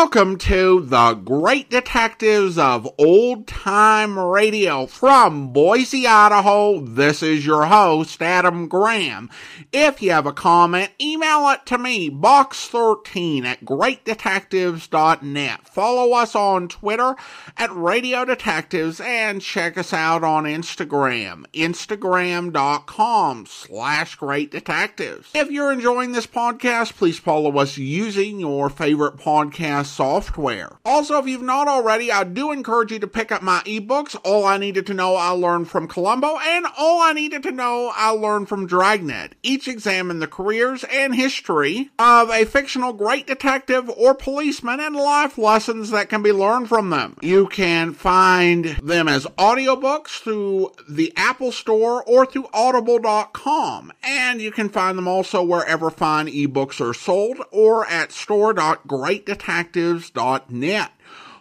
Welcome to the Great Detectives of Old Time Radio from Boise, Idaho. This is your host, Adam Graham. If you have a comment, email it to me, box13 at greatdetectives.net. Follow us on Twitter at Radio Detectives and check us out on Instagram, instagram.com slash great detectives. If you're enjoying this podcast, please follow us using your favorite podcast software. Also, if you've not already, I do encourage you to pick up my ebooks, All I Needed to Know I Learned from Columbo, and All I Needed to Know I Learned from Dragnet. Each examine the careers and history of a fictional great detective or policeman and life lessons that can be learned from them. You can find them as audiobooks through the Apple Store or through audible.com. And you can find them also wherever fine ebooks are sold or at store.greatdetectives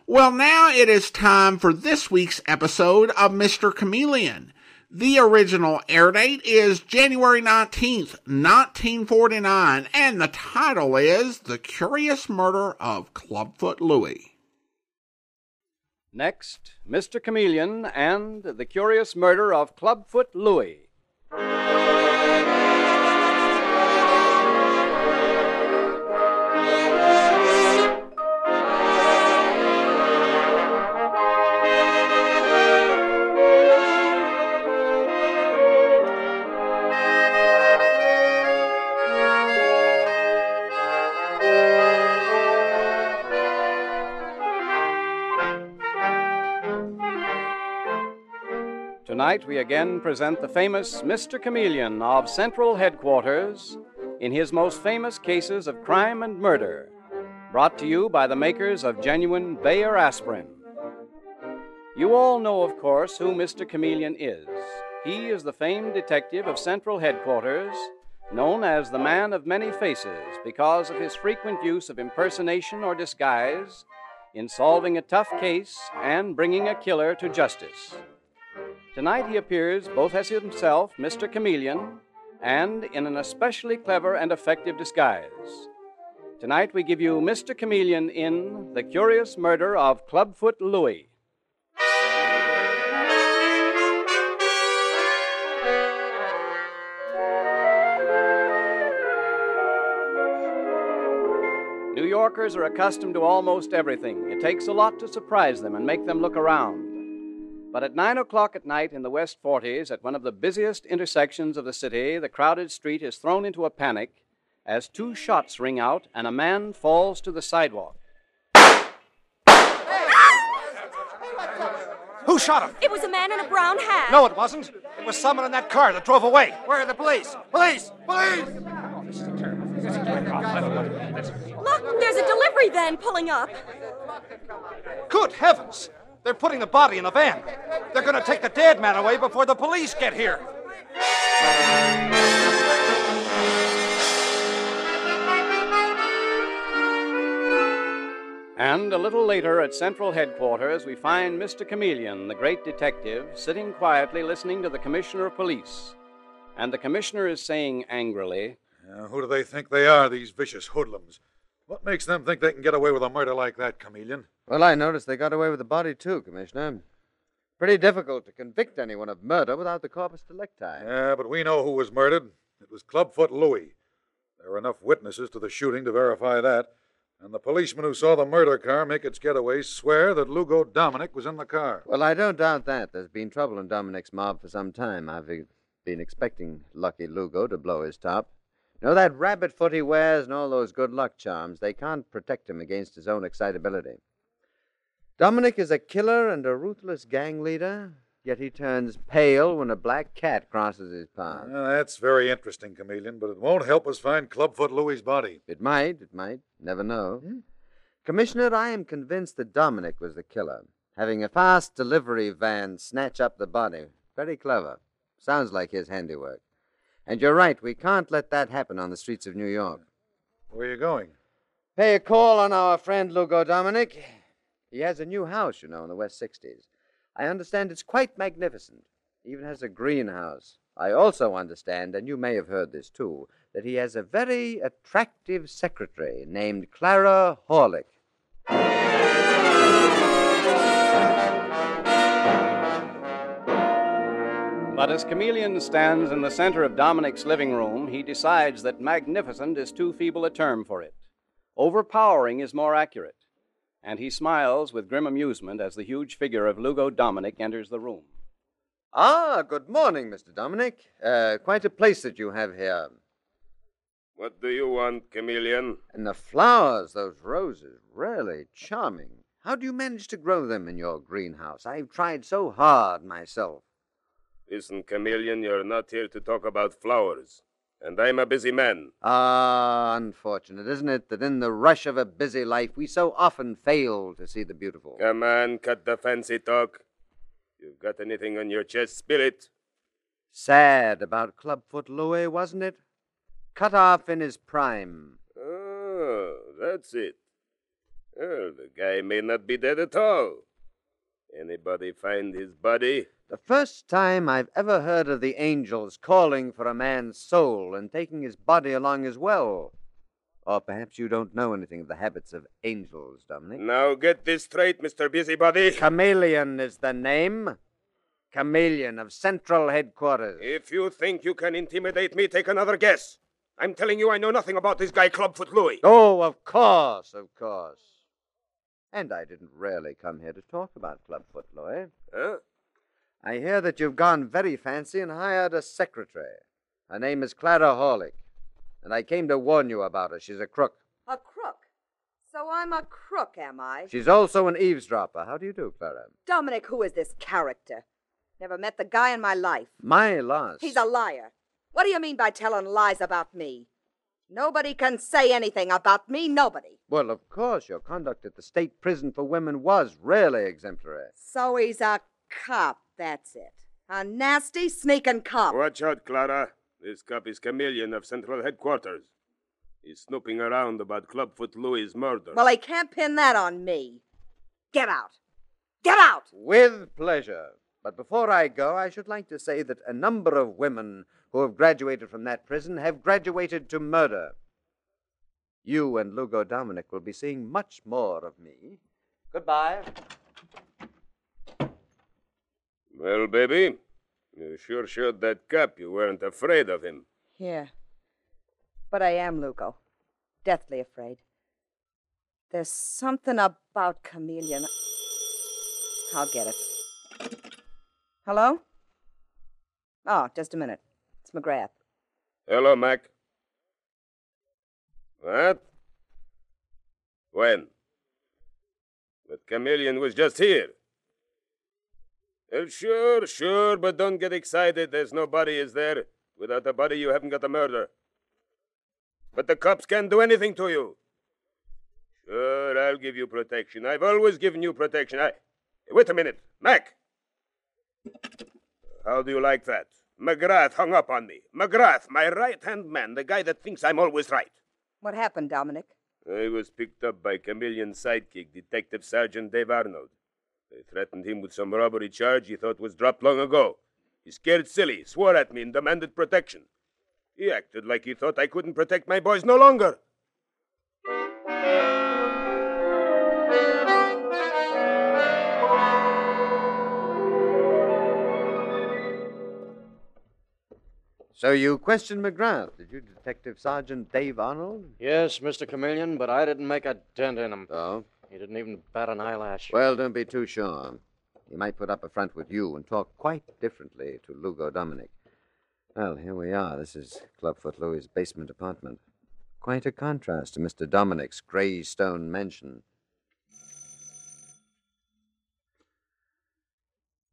Well, now it is time for this week's episode of Mr. Chameleon. The original air date is January 19th, 1949, and the title is The Curious Murder of Clubfoot Louie. Next, Mr. Chameleon and The Curious Murder of Clubfoot Louie. Tonight, we again present the famous Mr. Chameleon of Central Headquarters in his most famous cases of crime and murder, brought to you by the makers of genuine Bayer aspirin. You all know, of course, who Mr. Chameleon is. He is the famed detective of Central Headquarters, known as the Man of Many Faces because of his frequent use of impersonation or disguise in solving a tough case and bringing a killer to justice. Tonight he appears both as himself, Mr. Chameleon, and in an especially clever and effective disguise. Tonight we give you Mr. Chameleon in The Curious Murder of Clubfoot Louie. New Yorkers are accustomed to almost everything. It takes a lot to surprise them and make them look around. But at 9 o'clock at night in the West 40s, at one of the busiest intersections of the city, the crowded street is thrown into a panic as two shots ring out and a man falls to the sidewalk. Who shot him? It was a man in a brown hat. No, it wasn't. It was someone in that car that drove away. Where are the police? Police! Police! Look, there's a delivery van pulling up. Good heavens! They're putting the body in a van. They're going to take the dead man away before the police get here. And a little later at Central Headquarters, we find Mr. Chameleon, the great detective, sitting quietly listening to the Commissioner of Police. And the Commissioner is saying angrily, uh, Who do they think they are, these vicious hoodlums? What makes them think they can get away with a murder like that, Chameleon? Well, I noticed they got away with the body, too, Commissioner. Pretty difficult to convict anyone of murder without the corpus delicti. Yeah, but we know who was murdered. It was Clubfoot Louie. There were enough witnesses to the shooting to verify that. And the policeman who saw the murder car make its getaway swear that Lugo Dominic was in the car. Well, I don't doubt that. There's been trouble in Dominic's mob for some time. I've been expecting Lucky Lugo to blow his top. You know, that rabbit foot he wears and all those good luck charms, they can't protect him against his own excitability. Dominic is a killer and a ruthless gang leader, yet he turns pale when a black cat crosses his path. That's very interesting, Chameleon, but it won't help us find Clubfoot Louie's body. It might, it might. Never know. Hmm? Commissioner, I am convinced that Dominic was the killer. Having a fast delivery van snatch up the body. Very clever. Sounds like his handiwork. And you're right, we can't let that happen on the streets of New York. Where are you going? Pay a call on our friend Lugo Dominic. He has a new house, you know, in the West 60s. I understand it's quite magnificent. He even has a greenhouse. I also understand, and you may have heard this too, that he has a very attractive secretary named Clara Horlick. But as Chameleon stands in the center of Dominic's living room, he decides that magnificent is too feeble a term for it. Overpowering is more accurate. And he smiles with grim amusement as the huge figure of Lugo Dominic enters the room. Ah, good morning, Mr. Dominic. Uh, quite a place that you have here. What do you want, chameleon? And the flowers, those roses, really charming. How do you manage to grow them in your greenhouse? I've tried so hard myself. Listen, chameleon, you're not here to talk about flowers. And I'm a busy man. Ah, unfortunate, isn't it, that in the rush of a busy life we so often fail to see the beautiful? Come on, cut the fancy talk. You've got anything on your chest, spill it. Sad about Clubfoot Louie, wasn't it? Cut off in his prime. Oh, that's it. Well, the guy may not be dead at all. Anybody find his body? The first time I've ever heard of the angels calling for a man's soul and taking his body along as well. Or perhaps you don't know anything of the habits of angels, Dominic. Now get this straight, Mr. Busybody. Chameleon is the name. Chameleon of Central Headquarters. If you think you can intimidate me, take another guess. I'm telling you, I know nothing about this guy, Clubfoot Louie. Oh, of course, of course. And I didn't really come here to talk about Clubfoot, Louie. Huh? I hear that you've gone very fancy and hired a secretary. Her name is Clara Horlick. And I came to warn you about her. She's a crook. A crook. So I'm a crook, am I? She's also an eavesdropper. How do you do, Clara? Dominic, who is this character? Never met the guy in my life. My loss. He's a liar. What do you mean by telling lies about me? Nobody can say anything about me, nobody. Well, of course, your conduct at the state prison for women was really exemplary. So he's a cop, that's it. A nasty, sneaking cop. Watch out, Clara. This cop is Chameleon of Central Headquarters. He's snooping around about Clubfoot Louie's murder. Well, he can't pin that on me. Get out. Get out! With pleasure. But before I go, I should like to say that a number of women who have graduated from that prison have graduated to murder. You and Lugo Dominic will be seeing much more of me. Goodbye. Well, baby, you sure showed that cop you weren't afraid of him. Yeah. But I am, Lugo. Deathly afraid. There's something about Chameleon. I'll get it. Hello? Oh, just a minute. It's McGrath. Hello, Mac. What? When? But Chameleon was just here. Well, sure, sure, but don't get excited. There's no body is there. Without a body, you haven't got a murder. But the cops can't do anything to you. Sure, I'll give you protection. I've always given you protection. I... Wait a minute. Mac! How do you like that? McGrath hung up on me. McGrath, my right hand man, the guy that thinks I'm always right. What happened, Dominic? I was picked up by Chameleon's sidekick, Detective Sergeant Dave Arnold. They threatened him with some robbery charge he thought was dropped long ago. He scared silly, swore at me, and demanded protection. He acted like he thought I couldn't protect my boys no longer. So you questioned McGrath, did you, Detective Sergeant Dave Arnold? Yes, Mr. Chameleon, but I didn't make a dent in him. Oh? He didn't even bat an eyelash. Well, don't be too sure. He might put up a front with you and talk quite differently to Lugo Dominic. Well, here we are. This is Clubfoot Louie's basement apartment. Quite a contrast to Mr. Dominic's gray stone mansion.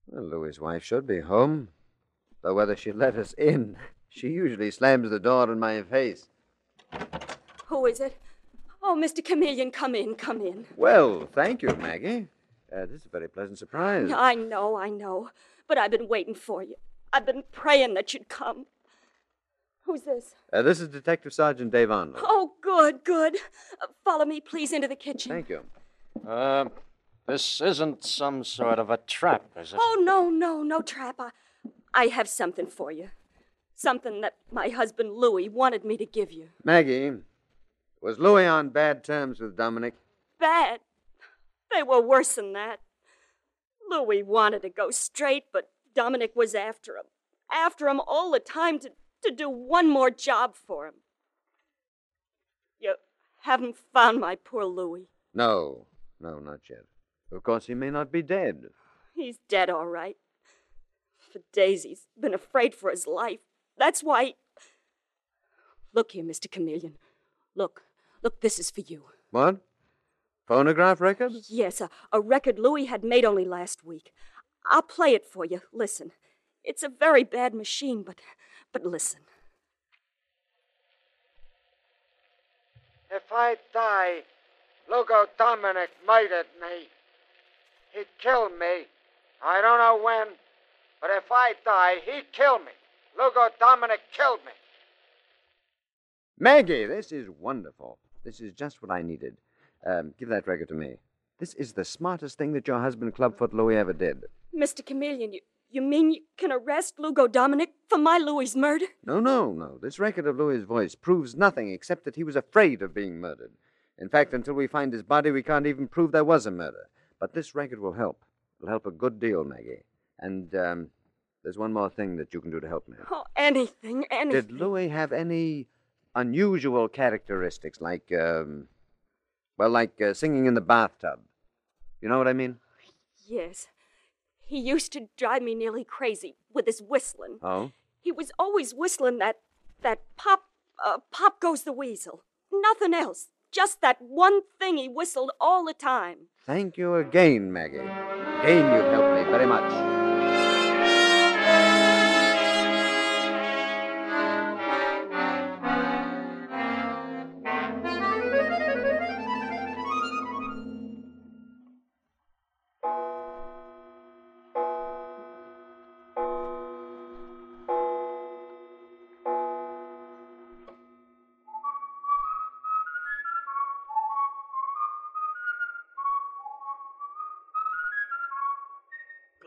Well, Louie's wife should be home. Though whether she let us in, she usually slams the door in my face. Who is it? Oh, Mr. Chameleon, come in, come in. Well, thank you, Maggie. Uh, this is a very pleasant surprise. I know, I know. But I've been waiting for you. I've been praying that you'd come. Who's this? Uh, this is Detective Sergeant Dave Arnold. Oh, good, good. Uh, follow me, please, into the kitchen. Thank you. Uh, this isn't some sort of a trap, is it? Oh, no, no, no trap. I, I have something for you. Something that my husband Louie wanted me to give you. Maggie, was Louie on bad terms with Dominic? Bad. They were worse than that. Louie wanted to go straight, but Dominic was after him. after him all the time to, to do one more job for him. You haven't found my poor Louie. No, no, not yet. Of course, he may not be dead. He's dead, all right. For days he's been afraid for his life. That's why. Look here, Mr. Chameleon. Look, look, this is for you. What? Phonograph record? Yes, a, a record Louie had made only last week. I'll play it for you. Listen. It's a very bad machine, but but listen. If I die, Lugo Dominic murdered me. He killed me. I don't know when, but if I die, he killed me. Lugo Dominic killed me. Maggie, this is wonderful. This is just what I needed. Um, give that record to me. This is the smartest thing that your husband, Clubfoot Louie, ever did. Mr. Chameleon, you, you mean you can arrest Lugo Dominic for my Louie's murder? No, no, no. This record of Louie's voice proves nothing except that he was afraid of being murdered. In fact, until we find his body, we can't even prove there was a murder. But this record will help. It'll help a good deal, Maggie. And um, there's one more thing that you can do to help me. Oh, anything, anything. Did Louie have any unusual characteristics, like, um, well, like uh, singing in the bathtub? You know what I mean? Yes. He used to drive me nearly crazy with his whistling. Oh? He was always whistling that that pop uh, pop goes the weasel. Nothing else. Just that one thing he whistled all the time. Thank you again, Maggie. Again, you've helped me very much.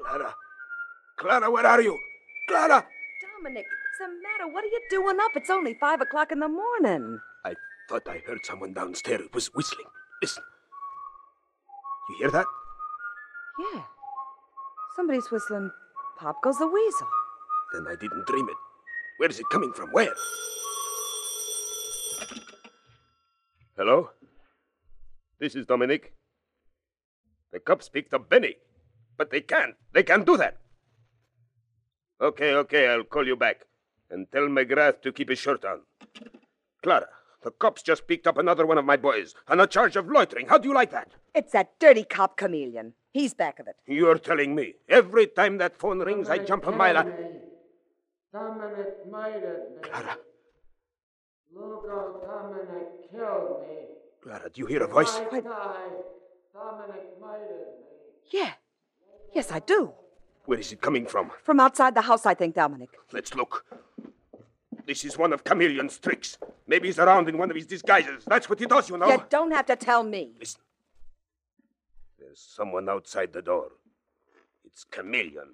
Clara. Clara, where are you? Clara! Dominic, what's the matter? What are you doing up? It's only five o'clock in the morning. I thought I heard someone downstairs It was whistling. Listen. You hear that? Yeah. Somebody's whistling Pop Goes the Weasel. Then I didn't dream it. Where is it coming from? Where? Hello? This is Dominic. The cops picked up Benny, but they can't. They can't do that. Okay, okay, I'll call you back. And tell McGrath to keep his shirt on. Clara, the cops just picked up another one of my boys on a charge of loitering. How do you like that? It's that dirty cop chameleon. He's back of it. You're telling me. Every time that phone rings, I jump on my lap. Dominic murdered me. Clara, Lugo Dominic killed me. Clara, do you hear a voice? I died. Dominic murdered me. Yeah. Yes, I do. Where is it coming from? From outside the house, I think, Dominic. Let's look. This is one of Chameleon's tricks. Maybe he's around in one of his disguises. That's what he does, you know. You don't have to tell me. Listen. There's someone outside the door. It's Chameleon.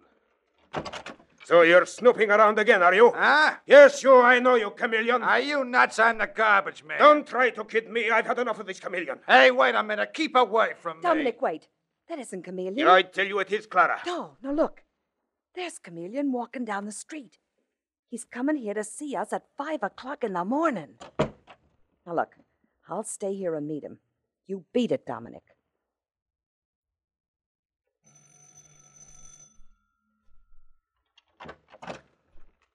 So you're snooping around again, are you? Huh? Yes, you. I know you, Chameleon. Are you nuts on the garbage, man? Don't try to kid me. I've had enough of this Chameleon. Hey, wait a minute. Keep away from me. Dominic, wait. That isn't chameleon. Here, I tell you it is, Clara. No, no, look. There's chameleon walking down the street. He's coming here to see us at five o'clock in the morning. Now, look, I'll stay here and meet him. You beat it, Dominic.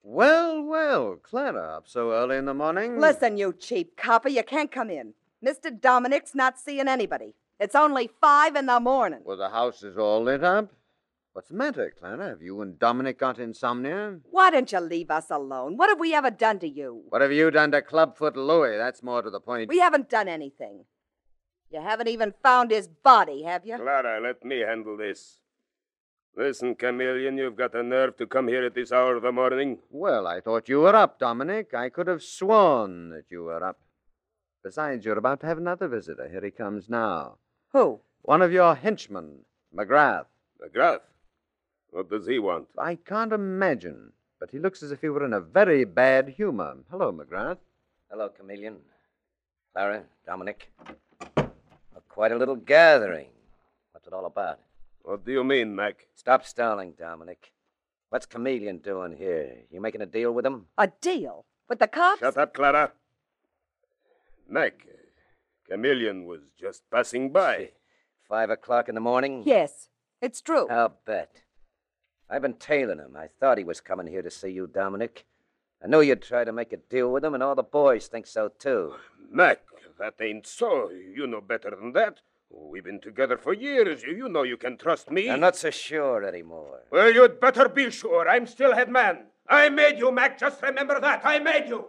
Well, well, Clara, up so early in the morning. Listen, you cheap copper, you can't come in. Mr. Dominic's not seeing anybody. It's only five in the morning. Well, the house is all lit up. What's the matter, Clara? Have you and Dominic got insomnia? Why don't you leave us alone? What have we ever done to you? What have you done to Clubfoot Louie? That's more to the point. We haven't done anything. You haven't even found his body, have you? Clara, let me handle this. Listen, Chameleon, you've got the nerve to come here at this hour of the morning. Well, I thought you were up, Dominic. I could have sworn that you were up. Besides, you're about to have another visitor. Here he comes now. Who? One of your henchmen, McGrath. McGrath? What does he want? I can't imagine, but he looks as if he were in a very bad humor. Hello, McGrath. Hello, Chameleon. Clara, Dominic. Well, quite a little gathering. What's it all about? What do you mean, Mac? Stop stalling, Dominic. What's Chameleon doing here? You making a deal with him? A deal? With the cops? Shut up, Clara. Mac, Chameleon was just passing by. Five o'clock in the morning? Yes, it's true. I'll bet. I've been tailing him. I thought he was coming here to see you, Dominic. I knew you'd try to make a deal with him, and all the boys think so, too. Mac, that ain't so. You know better than that. We've been together for years. You know you can trust me. I'm not so sure anymore. Well, you'd better be sure. I'm still head man. I made you, Mac. Just remember that. I made you.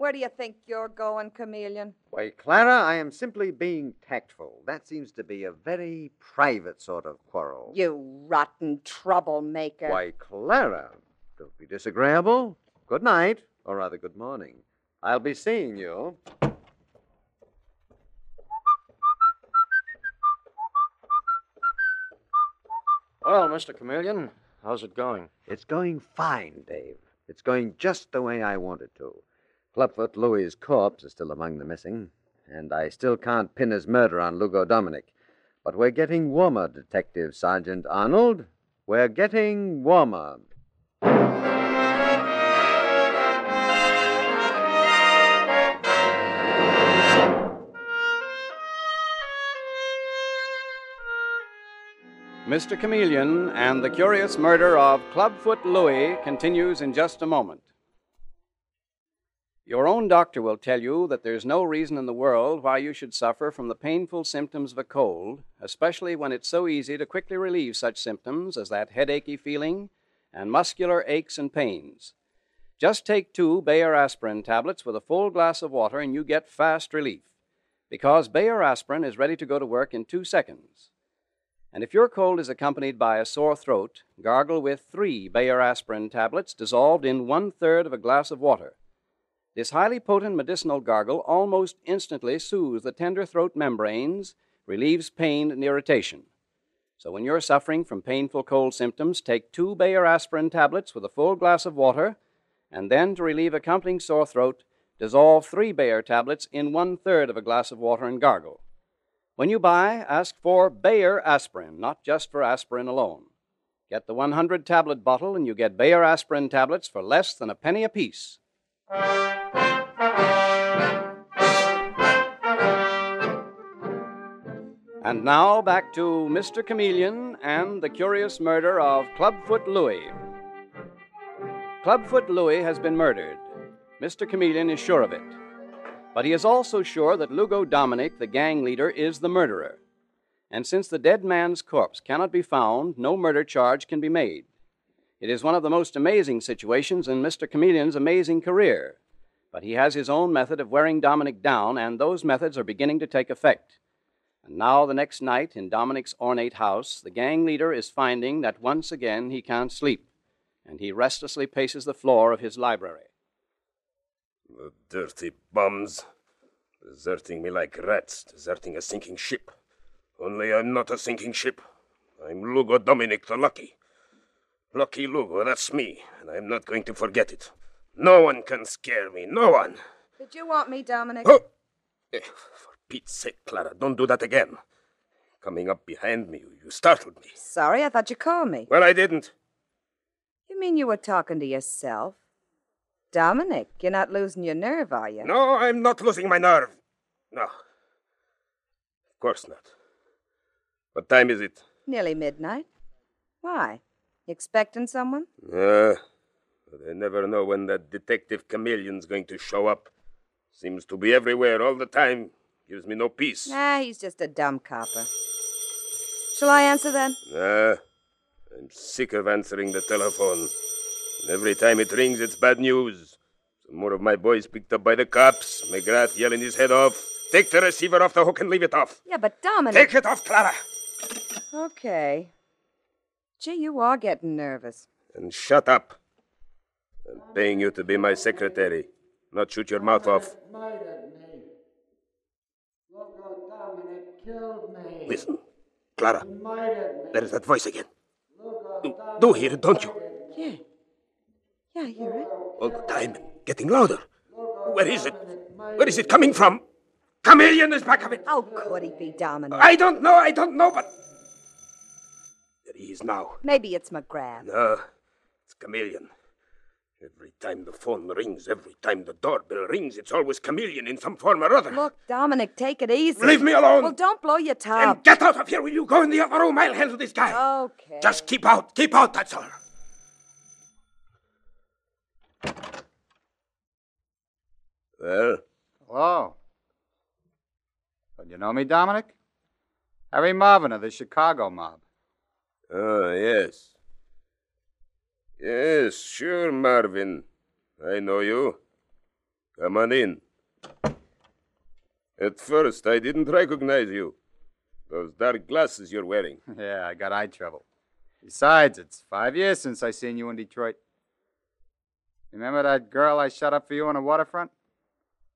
Where do you think you're going, Chameleon? Why, Clara, I am simply being tactful. That seems to be a very private sort of quarrel. You rotten troublemaker. Why, Clara, don't be disagreeable. Good night, or rather, good morning. I'll be seeing you. Well, Mr. Chameleon, how's it going? It's going fine, Dave. It's going just the way I want it to. Clubfoot Louie's corpse is still among the missing, and I still can't pin his murder on Lugo Dominic. But we're getting warmer, Detective Sergeant Arnold. We're getting warmer. Mr. Chameleon and the curious murder of Clubfoot Louie continues in just a moment. Your own doctor will tell you that there's no reason in the world why you should suffer from the painful symptoms of a cold, especially when it's so easy to quickly relieve such symptoms as that headachy feeling and muscular aches and pains. Just take two Bayer aspirin tablets with a full glass of water and you get fast relief, because Bayer aspirin is ready to go to work in two seconds. And if your cold is accompanied by a sore throat, gargle with three Bayer aspirin tablets dissolved in one third of a glass of water. This highly potent medicinal gargle almost instantly soothes the tender throat membranes, relieves pain and irritation. So when you're suffering from painful cold symptoms, take two Bayer aspirin tablets with a full glass of water, and then to relieve accompanying sore throat, dissolve three Bayer tablets in one third of a glass of water and gargle. When you buy, ask for Bayer aspirin, not just for aspirin alone. Get the 100 tablet bottle and you get Bayer aspirin tablets for less than a penny apiece. And now back to Mr. Chameleon and the curious murder of Clubfoot Louie. Clubfoot Louie has been murdered. Mr. Chameleon is sure of it. But he is also sure that Lugo Dominic, the gang leader, is the murderer. And since the dead man's corpse cannot be found, no murder charge can be made. It is one of the most amazing situations in Mr. Chameleon's amazing career. But he has his own method of wearing Dominic down, and those methods are beginning to take effect. And now, the next night, in Dominic's ornate house, the gang leader is finding that once again he can't sleep, and he restlessly paces the floor of his library. The dirty bums. Deserting me like rats, deserting a sinking ship. Only I'm not a sinking ship. I'm Lugo Dominic the Lucky. Lucky Lugo, that's me, and I'm not going to forget it. No one can scare me, no one. Did you want me, Dominic? Oh! Eh, For Pete's sake, Clara, don't do that again. Coming up behind me, you startled me. Sorry, I thought you called me. Well, I didn't. You mean you were talking to yourself? Dominic, you're not losing your nerve, are you? No, I'm not losing my nerve. No. Of course not. What time is it? Nearly midnight. Why? Expecting someone? Uh, but I never know when that detective chameleon's going to show up. Seems to be everywhere all the time. Gives me no peace. Nah, he's just a dumb copper. Shall I answer then? Ah, I'm sick of answering the telephone. And every time it rings, it's bad news. Some more of my boys picked up by the cops. McGrath yelling his head off. Take the receiver off the hook and leave it off. Yeah, but Dominic. Take it off, Clara. Okay. Gee, you are getting nervous. And shut up. I'm paying you to be my secretary, not shoot your mouth off. Murdered me. Lugo Dominic killed me. Listen, Clara, me. there's that voice again. You do hear it, don't you? Yeah. Yeah, I hear it. All the time, getting louder. Where is it? Where is it coming from? Chameleon is back of it. How could he be Dominic? I don't know, I don't know, but. There he is now. Maybe it's McGrath. No, it's Chameleon. Every time the phone rings, every time the doorbell rings, it's always Chameleon in some form or other. Look, Dominic, take it easy. Leave me alone. Well, don't blow your top. And get out of here. Will you go in the other room? I'll handle this guy. Okay. Just keep out. Keep out, that's all. Well, Hello. But you know me, Dominic? Harry Marvin of the Chicago mob. Oh, yes. Yes, sure, Marvin. I know you. Come on in. At first, I didn't recognize you. Those dark glasses you're wearing. Yeah, I got eye trouble. Besides, it's five years since I seen you in Detroit. Remember that girl I shot up for you on the waterfront?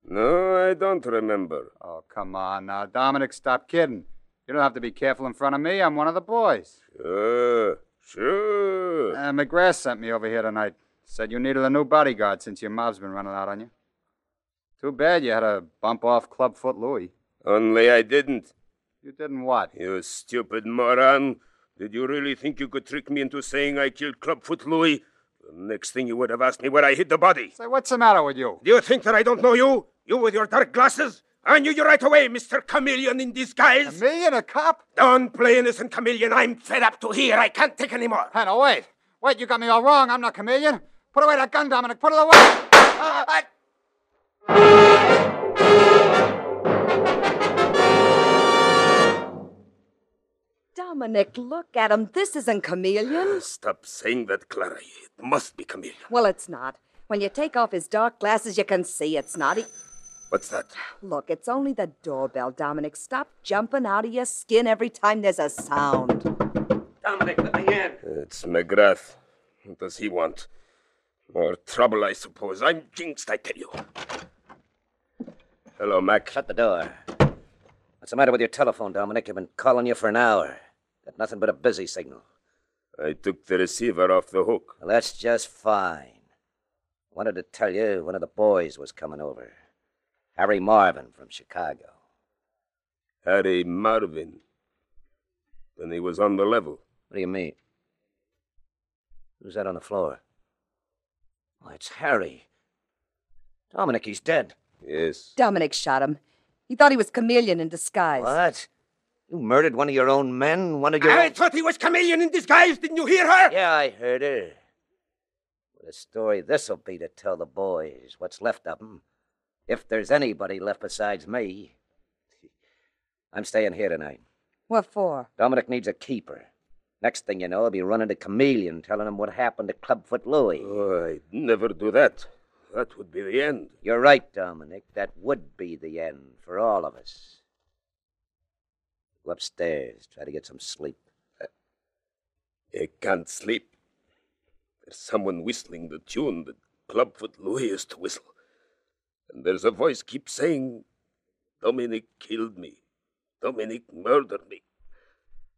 No, I don't remember. Oh, come on now, Dominic, stop kidding. You don't have to be careful in front of me. I'm one of the boys. Sure, sure. Uh, McGrath sent me over here tonight. Said you needed a new bodyguard since your mob's been running out on you. Too bad you had to bump off Clubfoot Louie. Only I didn't. You didn't what? You stupid moron. Did you really think you could trick me into saying I killed Clubfoot Louie? The next thing you would have asked me where I hid the body. Say, what's the matter with you? Do you think that I don't know you? You with your dark glasses? I knew you right away, Mr. Chameleon in disguise. A million, a cop? Don't play innocent chameleon. I'm fed up to hear. I can't take any more. Hey, no, wait. Wait, you got me all wrong. I'm not chameleon. Put away that gun, Dominic. Put it away. Uh, I... Dominic, look at him. This isn't Chameleon. Stop saying that, Clara. It must be Chameleon. Well, it's not. When you take off his dark glasses, you can see it's not. He... What's that? Look, it's only the doorbell, Dominic. Stop jumping out of your skin every time there's a sound. Dominic, let me in. It's McGrath. What does he want? More trouble, I suppose. I'm jinxed, I tell you. Hello, Mac. Shut the door. What's the matter with your telephone, Dominic? I've been calling you for an hour. Got nothing but a busy signal. I took the receiver off the hook. Well, that's just fine. Wanted to tell you one of the boys was coming over. Harry Marvin from Chicago. Harry Marvin. Then he was on the level. What do you mean? Who's that on the floor? Oh, it's Harry. Dominic, he's dead. Yes. Dominic shot him. He thought he was Chameleon in disguise. What? You murdered one of your own men? One of your. I own... thought he was chameleon in disguise. Didn't you hear her? Yeah, I heard her. What a story this'll be to tell the boys, what's left of 'em. If there's anybody left besides me. I'm staying here tonight. What for? Dominic needs a keeper. Next thing you know, I'll be running to Chameleon telling him what happened to Clubfoot Louie. Oh, I'd never do that. That would be the end. You're right, Dominic. That would be the end for all of us. Go upstairs, try to get some sleep. I can't sleep. There's someone whistling the tune that Clubfoot Louie used to whistle. And there's a voice keeps saying, Dominic killed me. Dominic murdered me.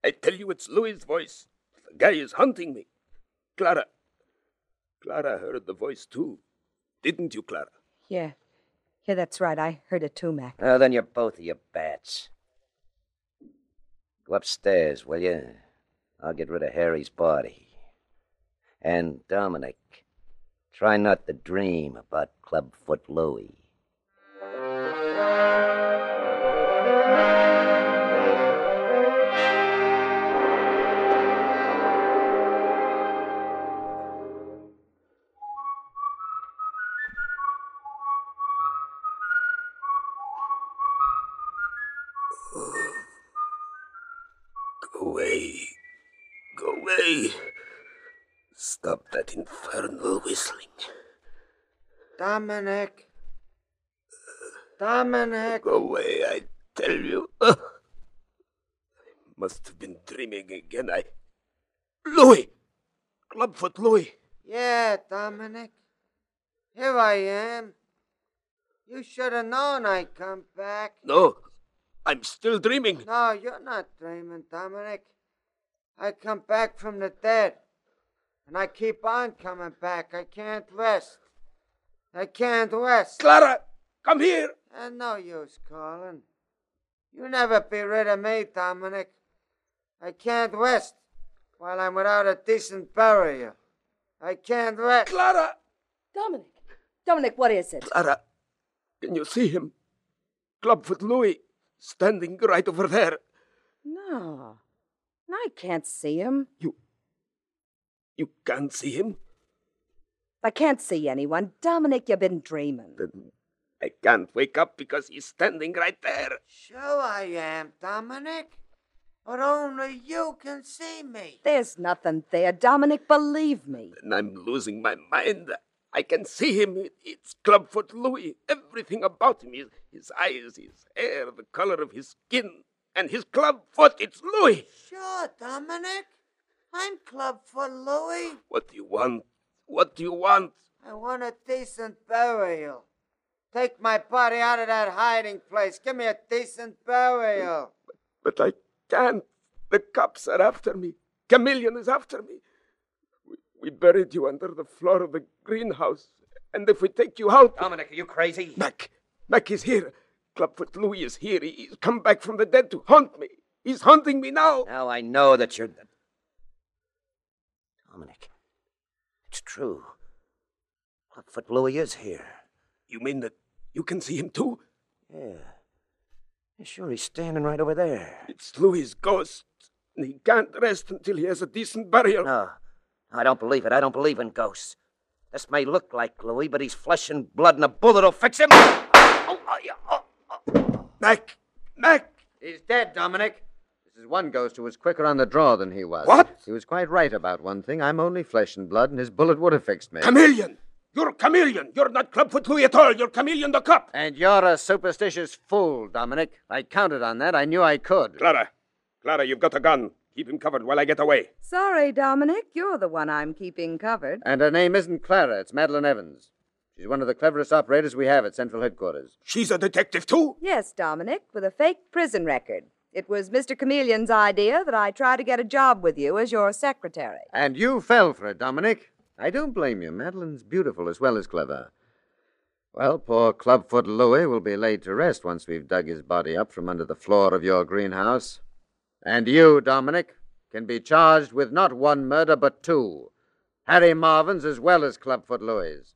I tell you, it's Louie's voice. The guy is hunting me. Clara. Clara heard the voice too. Didn't you, Clara? Yeah. Yeah, that's right. I heard it too, Mac. Well, then you're both of you bats. Go upstairs, will you? I'll get rid of Harry's body. And Dominic, try not to dream about Clubfoot Louie. Dominic. Dominic. Go away, I tell you. I must have been dreaming again. I. Louie! Clubfoot Louie! Yeah, Dominic. Here I am. You should have known I'd come back. No, I'm still dreaming. No, you're not dreaming, Dominic. I come back from the dead. And I keep on coming back. I can't rest. I can't rest. Clara, come here. And no use calling. You never be rid of me, Dominic. I can't rest. while I'm without a decent burial. I can't rest. Clara! Dominic! Dominic, what is it? Clara, can you see him? Clubfoot Louie, standing right over there. No. I can't see him. You. You can't see him? I can't see anyone. Dominic, you've been dreaming. Then I can't wake up because he's standing right there. Sure I am, Dominic. But only you can see me. There's nothing there. Dominic, believe me. And I'm losing my mind. I can see him. It's Clubfoot Louie. Everything about him his, his eyes, his hair, the color of his skin, and his clubfoot. It's Louie. Sure, Dominic. I'm Clubfoot Louie. What do you want? What do you want? I want a decent burial. Take my body out of that hiding place. Give me a decent burial. But I can't. The cops are after me. Chameleon is after me. We, we buried you under the floor of the greenhouse. And if we take you out. Dominic, are you crazy? Mac. Mac is here. Clubfoot Louie is here. He- He's come back from the dead to haunt me. He's hunting me now. Now I know that you're. Dominic, it's true. Clubfoot Louie is here. You mean that you can see him too? Yeah. Yeah, Sure, he's standing right over there. It's Louie's ghost. And he can't rest until he has a decent burial. No, I don't believe it. I don't believe in ghosts. This may look like Louie, but he's flesh and blood, and a bullet will fix him. Oh, oh, yeah, oh, oh. Mac! Mac! He's dead, Dominic. This is one ghost who was quicker on the draw than he was. What? He was quite right about one thing. I'm only flesh and blood, and his bullet would have fixed me. Chameleon! You're a Chameleon! You're not Clubfoot Louie at all! You're Chameleon the cop! And you're a superstitious fool, Dominic. I counted on that. I knew I could. Clara! Clara, you've got a gun. Keep him covered while I get away. Sorry, Dominic. You're the one I'm keeping covered. And her name isn't Clara, it's Madeline Evans. She's one of the cleverest operators we have at Central Headquarters. She's a detective, too? Yes, Dominic, with a fake prison record. It was Mr. Chameleon's idea that I try to get a job with you as your secretary. And you fell for it, Dominic. I don't blame you. Madeline's beautiful as well as clever. Well, poor Clubfoot Louie will be laid to rest once we've dug his body up from under the floor of your greenhouse. And you, Dominic, can be charged with not one murder, but two. Harry Marvin's as well as Clubfoot Louie's.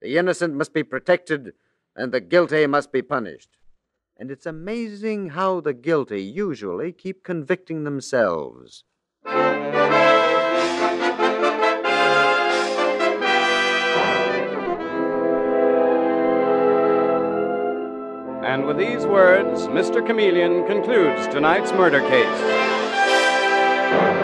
The innocent must be protected, and the guilty must be punished. And it's amazing how the guilty usually keep convicting themselves. And with these words, Mr. Chameleon concludes tonight's murder case.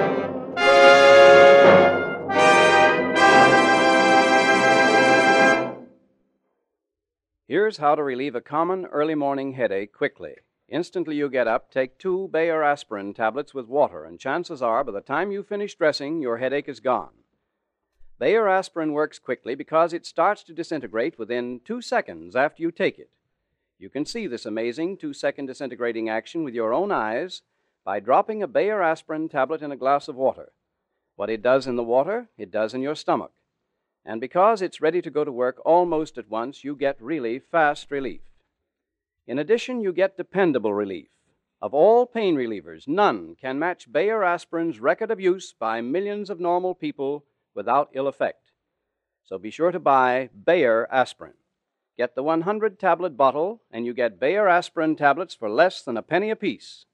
Here's how to relieve a common early morning headache quickly. Instantly you get up, take two Bayer aspirin tablets with water, and chances are by the time you finish dressing, your headache is gone. Bayer aspirin works quickly because it starts to disintegrate within two seconds after you take it. You can see this amazing two second disintegrating action with your own eyes by dropping a Bayer aspirin tablet in a glass of water. What it does in the water, it does in your stomach. And because it's ready to go to work almost at once, you get really fast relief. In addition, you get dependable relief. Of all pain relievers, none can match Bayer aspirin's record of use by millions of normal people without ill effect. So be sure to buy Bayer aspirin. Get the 100 tablet bottle, and you get Bayer aspirin tablets for less than a penny apiece.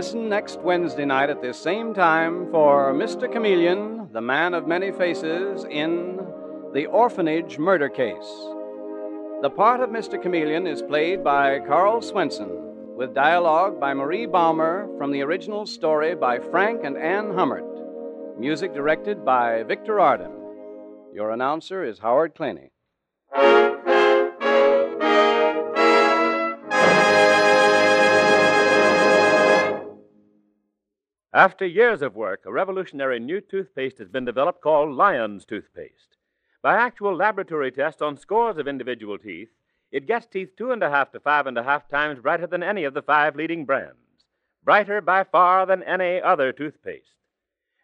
Listen next Wednesday night at this same time for Mr. Chameleon, the man of many faces, in The Orphanage Murder Case. The part of Mr. Chameleon is played by Karl Swenson, with dialogue by Marie Baumer from the original story by Frank and Ann Hummert. Music directed by Victor Arden. Your announcer is Howard Claney. After years of work, a revolutionary new toothpaste has been developed called Lion's Toothpaste. By actual laboratory tests on scores of individual teeth, it gets teeth two and a half to five and a half times brighter than any of the five leading brands. Brighter by far than any other toothpaste.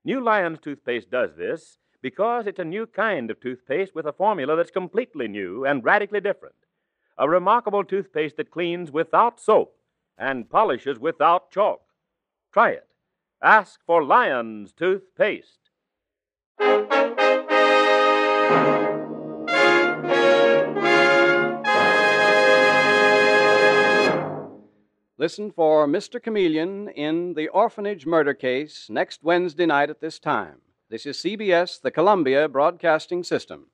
New Lion's Toothpaste does this because it's a new kind of toothpaste with a formula that's completely new and radically different. A remarkable toothpaste that cleans without soap and polishes without chalk. Try it. Ask for Lion's Toothpaste. Listen for Mr. Chameleon in the orphanage murder case next Wednesday night at this time. This is CBS, the Columbia Broadcasting System.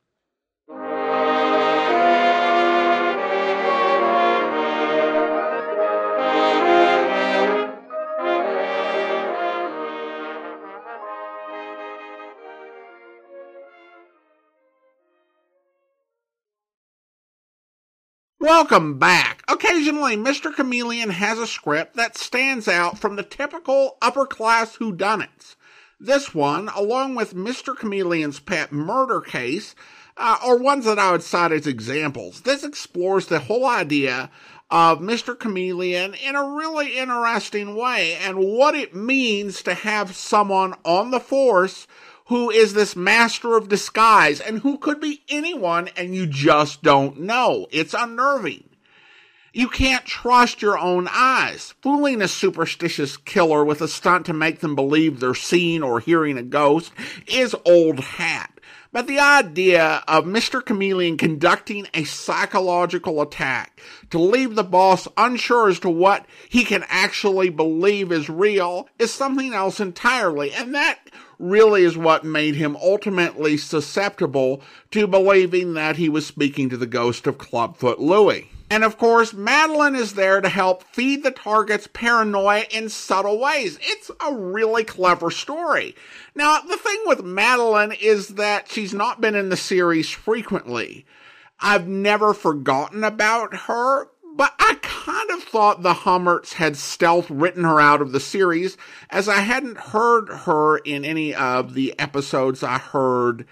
Welcome back. Occasionally, Mr. Chameleon has a script that stands out from the typical upper class whodunits. This one, along with Mr. Chameleon's pet murder case, uh, are ones that I would cite as examples. This explores the whole idea of Mr. Chameleon in a really interesting way and what it means to have someone on the force who is this master of disguise and who could be anyone and you just don't know. It's unnerving. You can't trust your own eyes. Fooling a superstitious killer with a stunt to make them believe they're seeing or hearing a ghost is old hat. But the idea of Mr. Chameleon conducting a psychological attack to leave the boss unsure as to what he can actually believe is real is something else entirely. And that really is what made him ultimately susceptible to believing that he was speaking to the ghost of Clubfoot Louie. And of course, Madeline is there to help feed the target's paranoia in subtle ways. It's a really clever story. Now, the thing with Madeline is that she's not been in the series frequently. I've never forgotten about her, but I kind of thought the Hummerts had stealth written her out of the series, as I hadn't heard her in any of the episodes I heard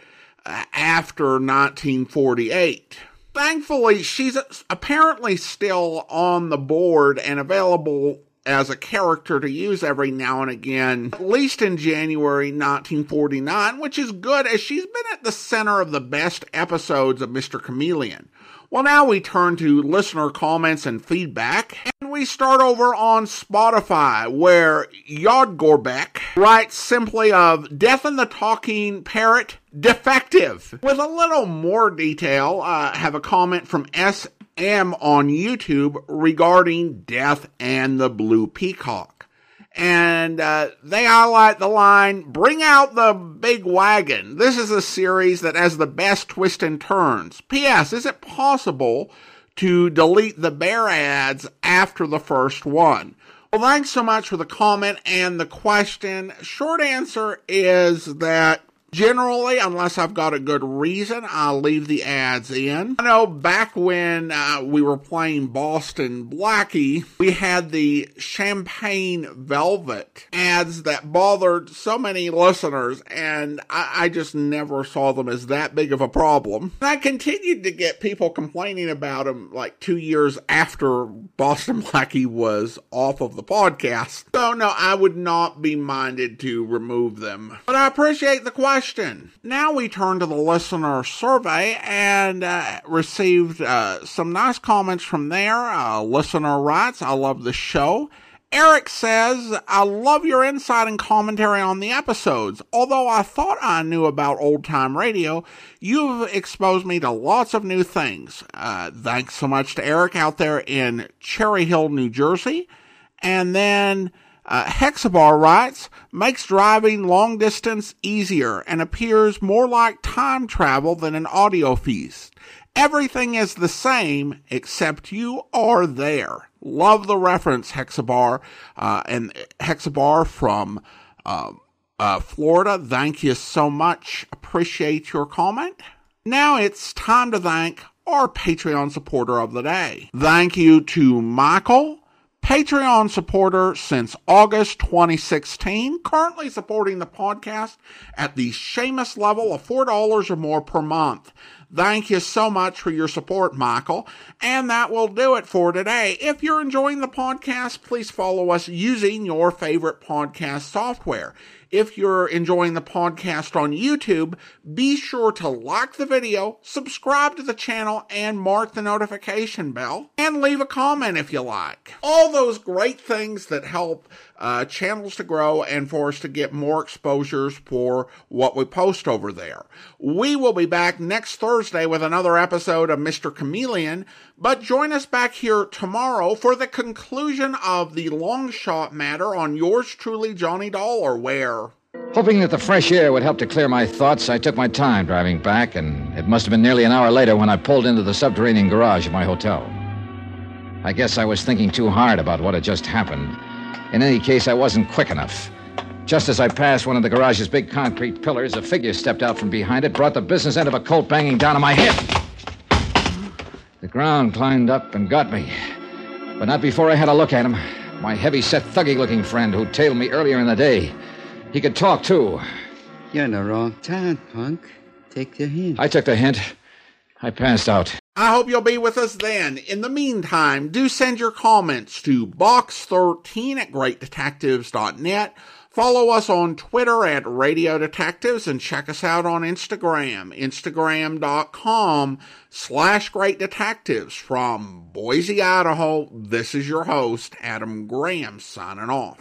uh, after 1948. Thankfully, she's apparently still on the board and available as a character to use every now and again, at least in January 1949, which is good as she's been at the center of the best episodes of Mr. Chameleon. Well, now we turn to listener comments and feedback, and we start over on Spotify, where Yodgorbeck writes simply of Death and the Talking Parrot defective. With a little more detail, uh, have a comment from S. M on YouTube regarding Death and the Blue Peacock. And uh, they highlight the line, Bring out the big wagon. This is a series that has the best twists and turns. P.S. Is it possible to delete the Bayer ads after the first one? Well, thanks so much for the comment and the question. Short answer is that Generally, unless I've got a good reason, I'll leave the ads in. I know back when uh, we were playing Boston Blackie, we had the Champagne Velvet ads that bothered so many listeners, and I, I just never saw them as that big of a problem. And I continued to get people complaining about them like two years after Boston Blackie was off of the podcast. So, no, I would not be minded to remove them. But I appreciate the question question. Now we turn to the listener survey and uh, received uh, some nice comments from there. A listener writes, I love the show. Eric says, I love your insight and commentary on the episodes. Although I thought I knew about old time radio, you've exposed me to lots of new things. Uh, thanks so much to Eric out there in Cherry Hill, New Jersey. And then uh, Hexabar writes, makes driving long distance easier and appears more like time travel than an audio feast. Everything is the same except you are there. Love the reference, Hexabar, uh, and Hexabar from uh, uh, Florida. Thank you so much. Appreciate your comment. Now it's time to thank our Patreon supporter of the day. Thank you to Michael, Patreon supporter since August 2016, currently supporting the podcast at the Seamus level of $4 or more per month. Thank you so much for your support, Michael. And that will do it for today. If you're enjoying the podcast, please follow us using your favorite podcast software. If you're enjoying the podcast on YouTube, be sure to like the video, subscribe to the channel, and mark the notification bell, and leave a comment if you like. All those great things that help uh, channels to grow and for us to get more exposures for what we post over there. We will be back next Thursday with another episode of Mr. Chameleon, but join us back here tomorrow for the conclusion of the long shot matter on yours truly, Johnny Dollar, where. Hoping that the fresh air would help to clear my thoughts, I took my time driving back, and it must have been nearly an hour later when I pulled into the subterranean garage of my hotel. I guess I was thinking too hard about what had just happened. In any case, I wasn't quick enough. Just as I passed one of the garage's big concrete pillars, a figure stepped out from behind it, brought the business end of a Colt banging down on my head. The ground climbed up and got me, but not before I had a look at him. My heavy set, thuggy looking friend who tailed me earlier in the day. He could talk, too. You're in the wrong town, punk. Take the hint. I took the hint. I passed out. I hope you'll be with us then. In the meantime, do send your comments to box13 at greatdetectives.net. Follow us on Twitter at Radio Detectives and check us out on Instagram, instagram.com slash Great Detectives. From Boise, Idaho, this is your host, Adam Graham, signing off.